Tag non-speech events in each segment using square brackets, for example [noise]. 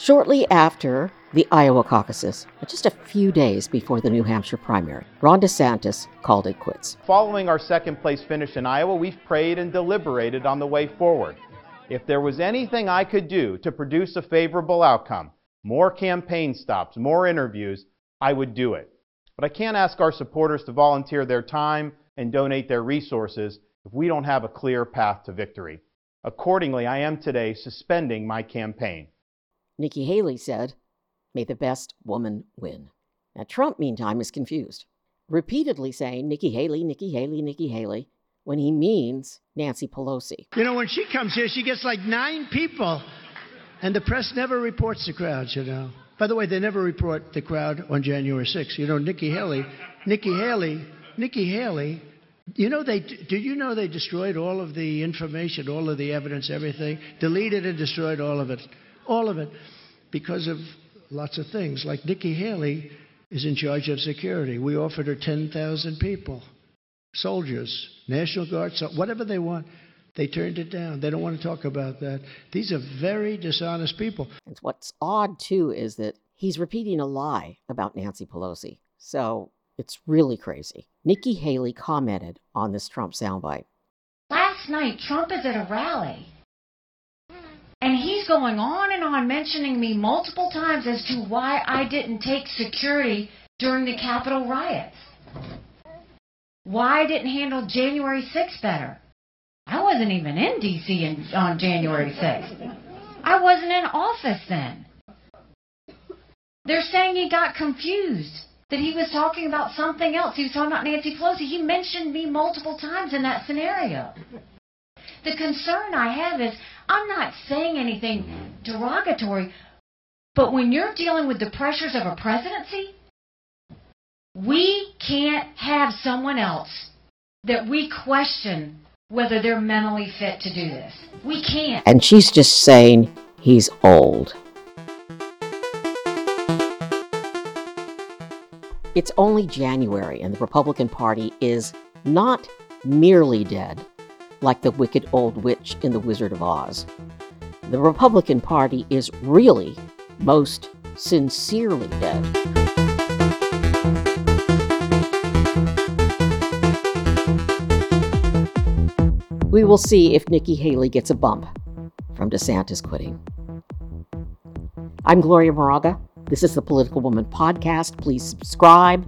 Shortly after the Iowa caucuses, just a few days before the New Hampshire primary, Ron DeSantis called it quits. Following our second place finish in Iowa, we've prayed and deliberated on the way forward. If there was anything I could do to produce a favorable outcome, more campaign stops, more interviews, I would do it. But I can't ask our supporters to volunteer their time and donate their resources if we don't have a clear path to victory. Accordingly, I am today suspending my campaign. Nikki Haley said, May the best woman win. Now, Trump, meantime, is confused, repeatedly saying Nikki Haley, Nikki Haley, Nikki Haley, when he means Nancy Pelosi. You know, when she comes here, she gets like nine people, and the press never reports the crowds, you know. By the way, they never report the crowd on January 6th. You know, Nikki Haley, Nikki Haley, Nikki Haley. You know they did you know they destroyed all of the information, all of the evidence, everything, deleted and destroyed all of it, all of it, because of lots of things. Like Nikki Haley is in charge of security. We offered her 10,000 people, soldiers, National Guard, whatever they want. They turned it down. They don't want to talk about that. These are very dishonest people. And what's odd, too, is that he's repeating a lie about Nancy Pelosi. So it's really crazy. Nikki Haley commented on this Trump soundbite. Last night, Trump is at a rally. And he's going on and on mentioning me multiple times as to why I didn't take security during the Capitol riots. Why I didn't handle January 6th better. I wasn't even in D.C. In, on January 6th. I wasn't in office then. They're saying he got confused, that he was talking about something else. He was talking about Nancy Pelosi. He mentioned me multiple times in that scenario. The concern I have is I'm not saying anything derogatory, but when you're dealing with the pressures of a presidency, we can't have someone else that we question whether they're mentally fit to do this. We can't. And she's just saying he's old. It's only January, and the Republican Party is not merely dead, like the wicked old witch in The Wizard of Oz. The Republican Party is really most sincerely dead. We will see if Nikki Haley gets a bump from DeSantis quitting. I'm Gloria Moraga. This is the Political Woman Podcast. Please subscribe.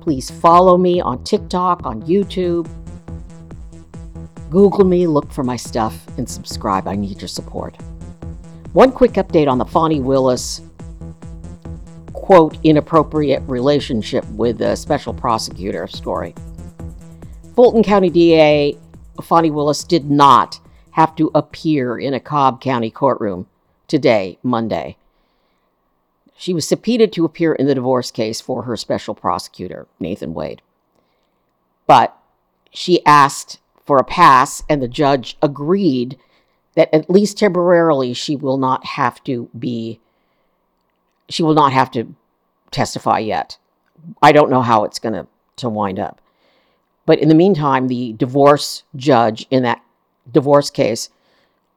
Please follow me on TikTok, on YouTube. Google me, look for my stuff, and subscribe. I need your support. One quick update on the Fani Willis quote inappropriate relationship with the special prosecutor story. Fulton County DA Fani Willis did not have to appear in a Cobb County courtroom today, Monday. She was subpoenaed to appear in the divorce case for her special prosecutor, Nathan Wade. But she asked for a pass, and the judge agreed that at least temporarily she will not have to be, she will not have to testify yet. I don't know how it's going to to wind up. But in the meantime, the divorce judge in that divorce case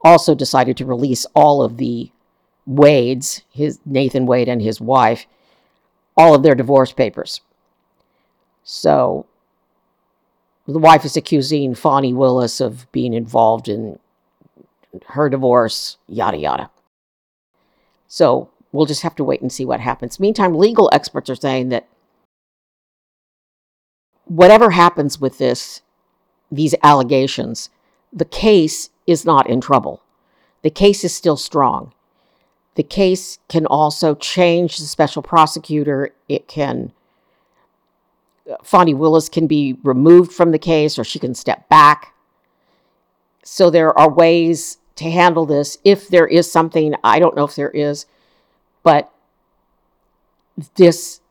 also decided to release all of the Wade's, his Nathan Wade and his wife, all of their divorce papers. So the wife is accusing Fani Willis of being involved in her divorce, yada yada. So we'll just have to wait and see what happens. Meantime, legal experts are saying that whatever happens with this, these allegations, the case is not in trouble. The case is still strong. The case can also change the special prosecutor. It can, Fani Willis can be removed from the case or she can step back. So there are ways to handle this if there is something. I don't know if there is, but this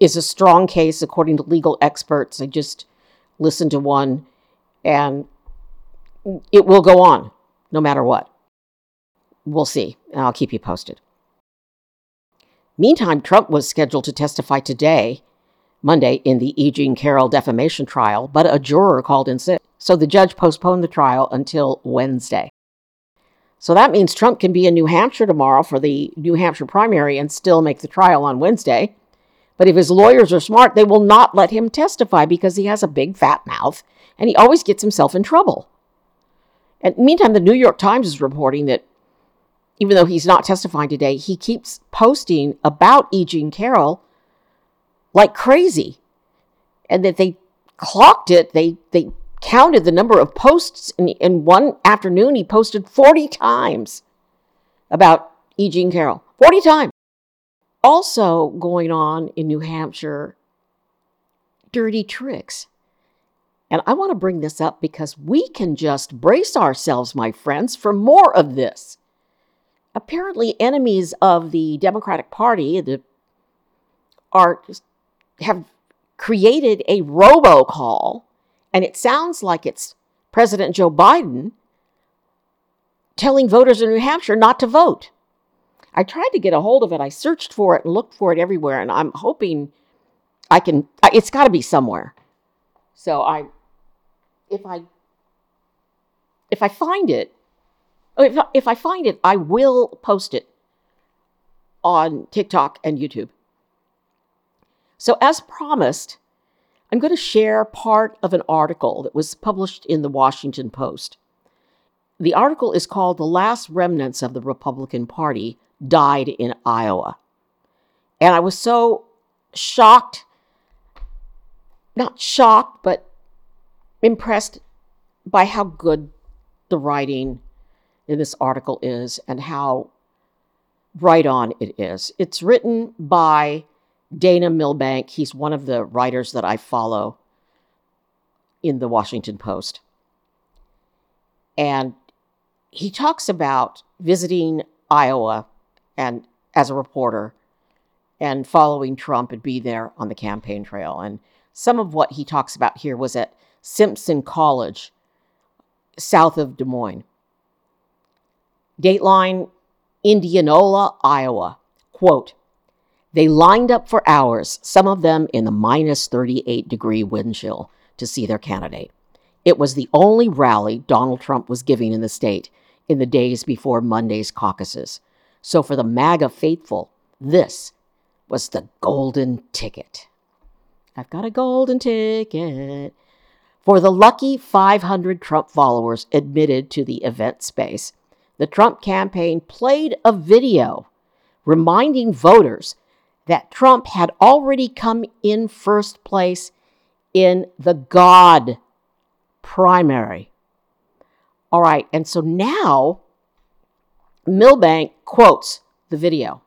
is a strong case according to legal experts. I just listened to one, and it will go on no matter what. We'll see, I'll keep you posted. Meantime, Trump was scheduled to testify today, Monday, in the E. Jean Carroll defamation trial, but a juror called in sick, so the judge postponed the trial until Wednesday. So that means Trump can be in New Hampshire tomorrow for the New Hampshire primary and still make the trial on Wednesday. But if his lawyers are smart, they will not let him testify because he has a big fat mouth and he always gets himself in trouble. And meantime, the New York Times is reporting that even though he's not testifying today, he keeps posting about E. Jean Carroll like crazy. And that they clocked it, they, they counted the number of posts in, in one afternoon. He posted 40 times about E. Jean Carroll. 40 times. Also going on in New Hampshire, dirty tricks. And I want to bring this up because we can just brace ourselves, my friends, for more of this. Apparently, enemies of the Democratic Party the, are have created a robocall, and it sounds like it's President Joe Biden telling voters in New Hampshire not to vote. I tried to get a hold of it. I searched for it and looked for it everywhere, and I'm hoping I can. It's got to be somewhere. So I if I if I find it, oh, if I, if I find it, I will post it on TikTok and YouTube. So as promised, I'm going to share part of an article that was published in the Washington Post. The article is called The Last Remnants of the Republican Party Died in Iowa. And I was so shocked, not shocked, but impressed by how good the writing in this article is and how right on it is. It's written by Dana Milbank. He's one of the writers that I follow in the Washington Post. And he talks about visiting Iowa and as a reporter and following Trump and be there on the campaign trail. And some of what he talks about here was at Simpson College, south of Des Moines. Dateline, Indianola, Iowa. Quote, they lined up for hours, some of them in the minus 38 degree wind chill, to see their candidate. It was the only rally Donald Trump was giving in the state in the days before Monday's caucuses. So for the MAGA faithful, this was the golden ticket. I've got a golden ticket. For the lucky 500 Trump followers admitted to the event space, the Trump campaign played a video reminding voters that Trump had already come in first place in the God primary. All right, and so now Milbank quotes the video.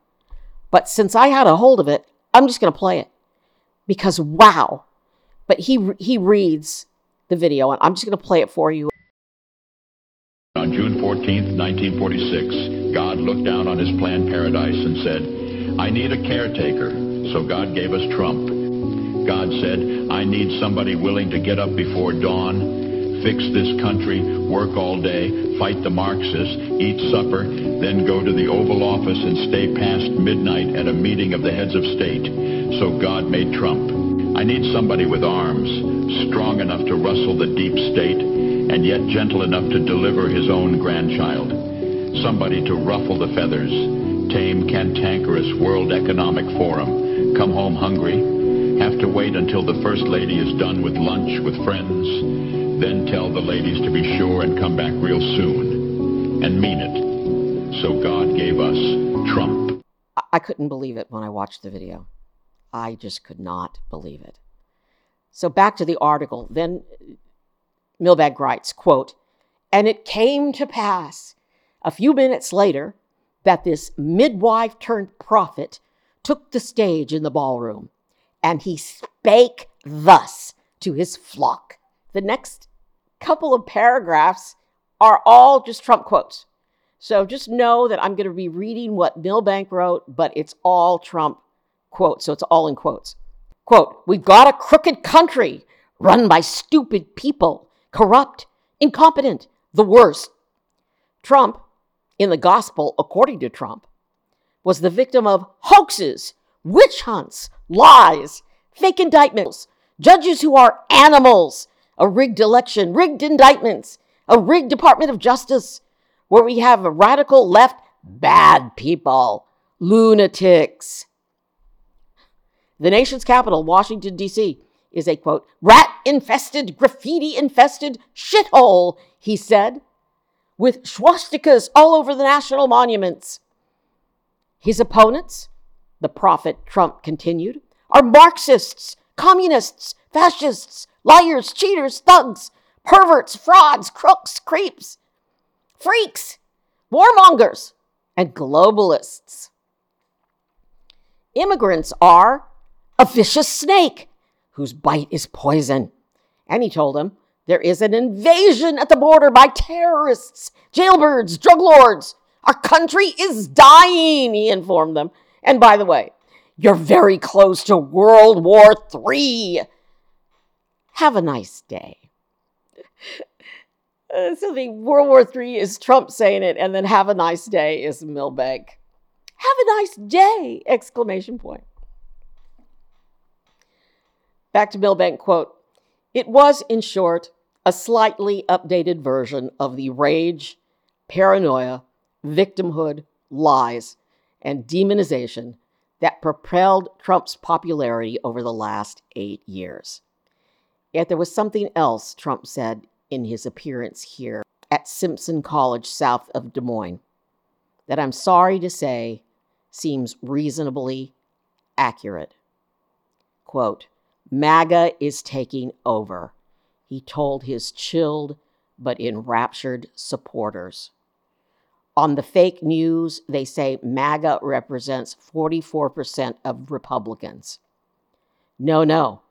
But since I had a hold of it, I'm just going to play it because wow. But he he reads the video, and I'm just going to play it for you. On June 14th, 1946, God looked down on his planned paradise and said, I need a caretaker. So God gave us Trump. God said, I need somebody willing to get up before dawn, fix this country, work all day, fight the Marxists, eat supper, then go to the Oval Office and stay past midnight at a meeting of the heads of state. So God made Trump. I need somebody with arms, strong enough to rustle the deep state, and yet gentle enough to deliver his own grandchild. Somebody to ruffle the feathers, tame cantankerous World Economic Forum, come home hungry, have to wait until the First Lady is done with lunch with friends, then tell the ladies to be sure and come back real soon, and mean it. So God gave us Trump. I couldn't believe it when I watched the video. I just could not believe it. So back to the article. Then Milbank writes, quote, and it came to pass a few minutes later that this midwife turned prophet took the stage in the ballroom, and he spake thus to his flock. The next couple of paragraphs are all just Trump quotes. So just know that I'm going to be reading what Milbank wrote, but it's all Trump quotes. So it's all in quotes. Quote, we've got a crooked country run by stupid people, corrupt, incompetent, the worst. Trump, in the gospel, according to Trump, was the victim of hoaxes, witch hunts, lies, fake indictments, judges who are animals, a rigged election, rigged indictments, a rigged Department of Justice, where we have a radical left, bad people, lunatics. The nation's capital, Washington, D.C., is a quote, rat infested, graffiti infested shithole, he said, with swastikas all over the national monuments. His opponents, the prophet Trump continued, are Marxists, communists, fascists, liars, cheaters, thugs, perverts, frauds, crooks, creeps, freaks, warmongers, and globalists. Immigrants are a vicious snake whose bite is poison. And he told him there is an invasion at the border by terrorists, jailbirds, drug lords. Our country is dying, he informed them. And by the way, you're very close to World War III. Have a nice day. [laughs] Uh, so the World War III is Trump saying it, and then have a nice day is Milbank. Have a nice day! Exclamation point. Back to Milbank quote. It was, in short, a slightly updated version of the rage, paranoia, victimhood, lies, and demonization that propelled Trump's popularity over the last eight years. Yet there was something else Trump said in his appearance here at Simpson College south of Des Moines that I'm sorry to say seems reasonably accurate. Quote, MAGA is taking over, he told his chilled but enraptured supporters. On the fake news, they say MAGA represents 44% of Republicans. No, no.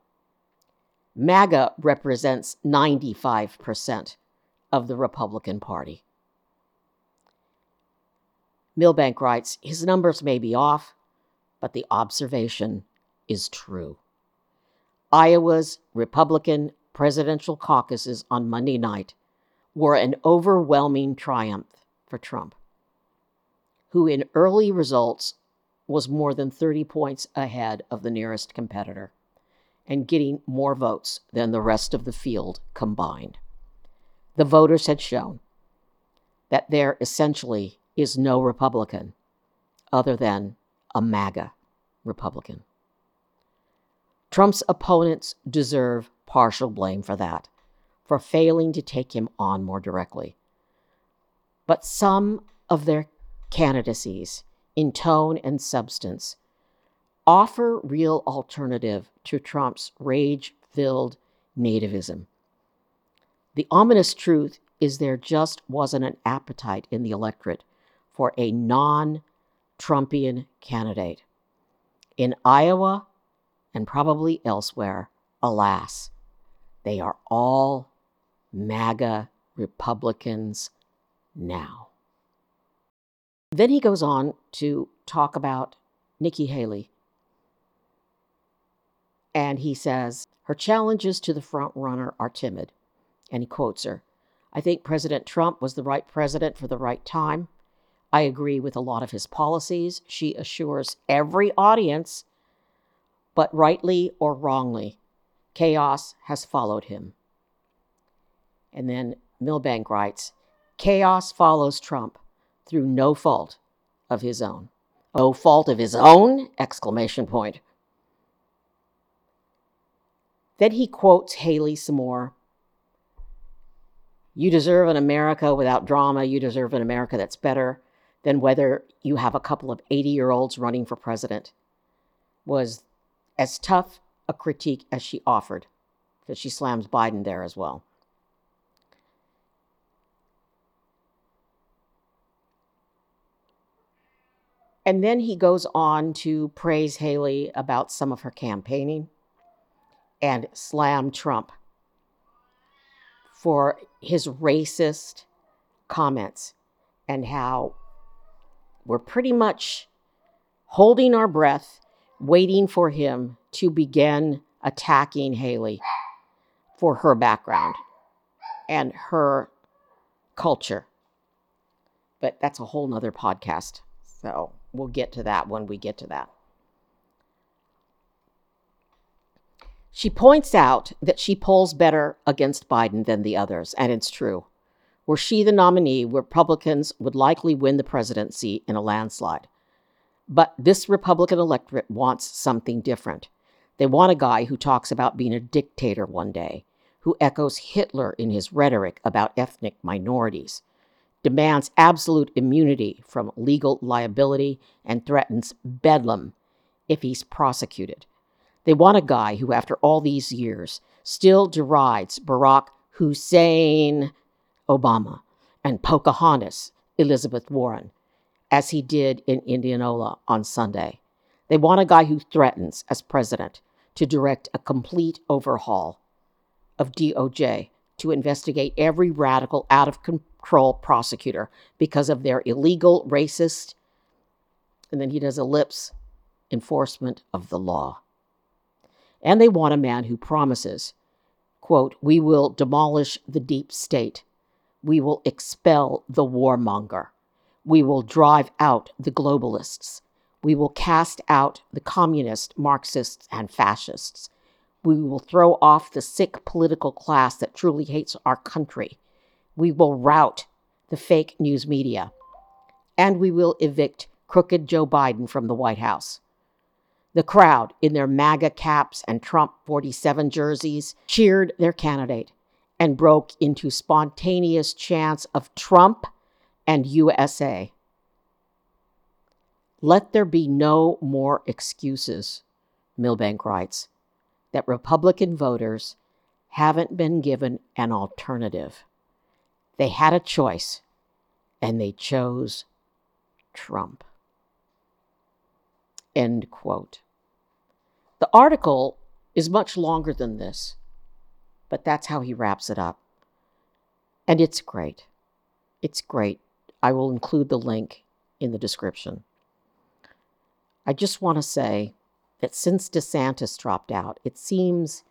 MAGA represents 95% of the Republican Party. Milbank writes His numbers may be off, but the observation is true. Iowa's Republican presidential caucuses on Monday night were an overwhelming triumph for Trump, who in early results was more than 30 points ahead of the nearest competitor and getting more votes than the rest of the field combined. The voters had shown that there essentially is no Republican other than a MAGA Republican. Trump's opponents deserve partial blame for that, for failing to take him on more directly. But some of their candidacies, in tone and substance, offer real alternative to Trump's rage filled nativism. The ominous truth is there just wasn't an appetite in the electorate for a non Trumpian candidate. In Iowa, and probably elsewhere, alas, they are all MAGA Republicans now. Then he goes on to talk about Nikki Haley. And he says, her challenges to the front runner are timid. And he quotes her I think President Trump was the right president for the right time. I agree with a lot of his policies. She assures every audience but rightly or wrongly, chaos has followed him. And then Milbank writes Chaos follows Trump through no fault of his own. Oh, fault of his own! Exclamation point. Then he quotes Haley some more. You deserve an America without drama. You deserve an America that's better than whether you have a couple of 80 year olds running for president, was as tough a critique as she offered, because she slams Biden there as well. And then he goes on to praise Haley about some of her campaigning and slam Trump for his racist comments and how we're pretty much holding our breath waiting for him to begin attacking Haley for her background and her culture. But that's a whole nother podcast. So we'll get to that when we get to that. She points out that she polls better against Biden than the others, and it's true. Were she the nominee, Republicans would likely win the presidency in a landslide. But this Republican electorate wants something different. They want a guy who talks about being a dictator one day, who echoes Hitler in his rhetoric about ethnic minorities, demands absolute immunity from legal liability, and threatens bedlam if he's prosecuted. They want a guy who, after all these years, still derides Barack Hussein Obama and Pocahontas Elizabeth Warren, as he did in Indianola on Sunday. They want a guy who threatens, as president, to direct a complete overhaul of DOJ to investigate every radical, out of control prosecutor because of their illegal, racist, and then he does ellipse, enforcement of the law. And they want a man who promises, quote, we will demolish the deep state. We will expel the warmonger. We will drive out the globalists. We will cast out the communists, Marxists, and fascists. We will throw off the sick political class that truly hates our country. We will rout the fake news media. And we will evict crooked Joe Biden from the White House. The crowd, in their MAGA caps and Trump 47 jerseys, cheered their candidate and broke into spontaneous chants of Trump and USA. Let there be no more excuses, Milbank writes, that Republican voters haven't been given an alternative. They had a choice, and they chose Trump. End quote. The article is much longer than this, but that's how he wraps it up. And it's great. It's great. I will include the link in the description. I just want to say that since DeSantis dropped out, it seems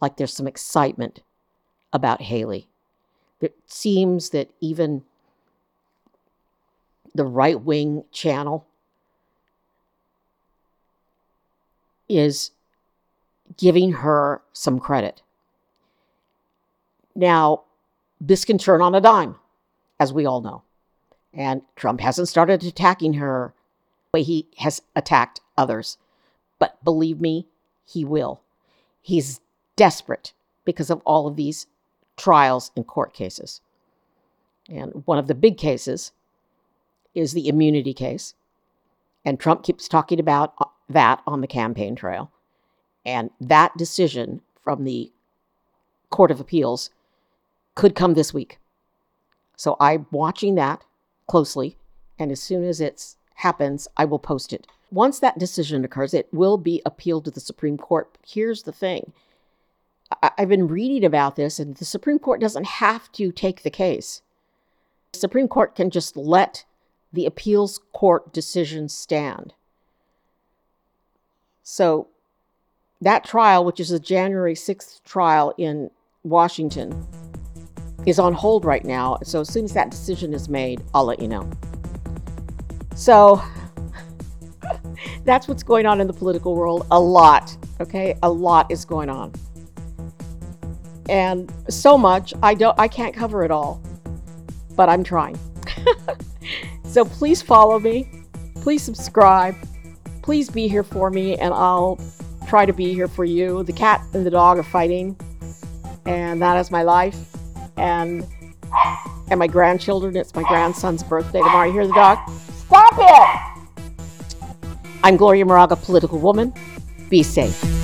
like there's some excitement about Haley. It seems that even the right wing channel is giving her some credit. Now, this can turn on a dime, as we all know. And Trump hasn't started attacking her the way he has attacked others. But believe me, he will. He's desperate because of all of these trials and court cases. And one of the big cases is the immunity case. And Trump keeps talking about uh, that on the campaign trail. And that decision from the Court of Appeals could come this week. So I'm watching that closely. And as soon as it happens, I will post it. Once that decision occurs, it will be appealed to the Supreme Court. Here's the thing I- I've been reading about this, and the Supreme Court doesn't have to take the case. The Supreme Court can just let the appeals court decision stand. So that trial, which is a January 6th trial in Washington, is on hold right now. So as soon as that decision is made, I'll let you know. So [laughs] that's what's going on in the political world. A lot, okay? A lot is going on. And so much, I don't I can't cover it all. But I'm trying. [laughs] so please follow me. Please subscribe. Please be here for me and I'll try to be here for you. The cat and the dog are fighting. And that is my life. And and my grandchildren, it's my grandson's birthday tomorrow. You hear the dog? Stop it! I'm Gloria Moraga, political woman. Be safe.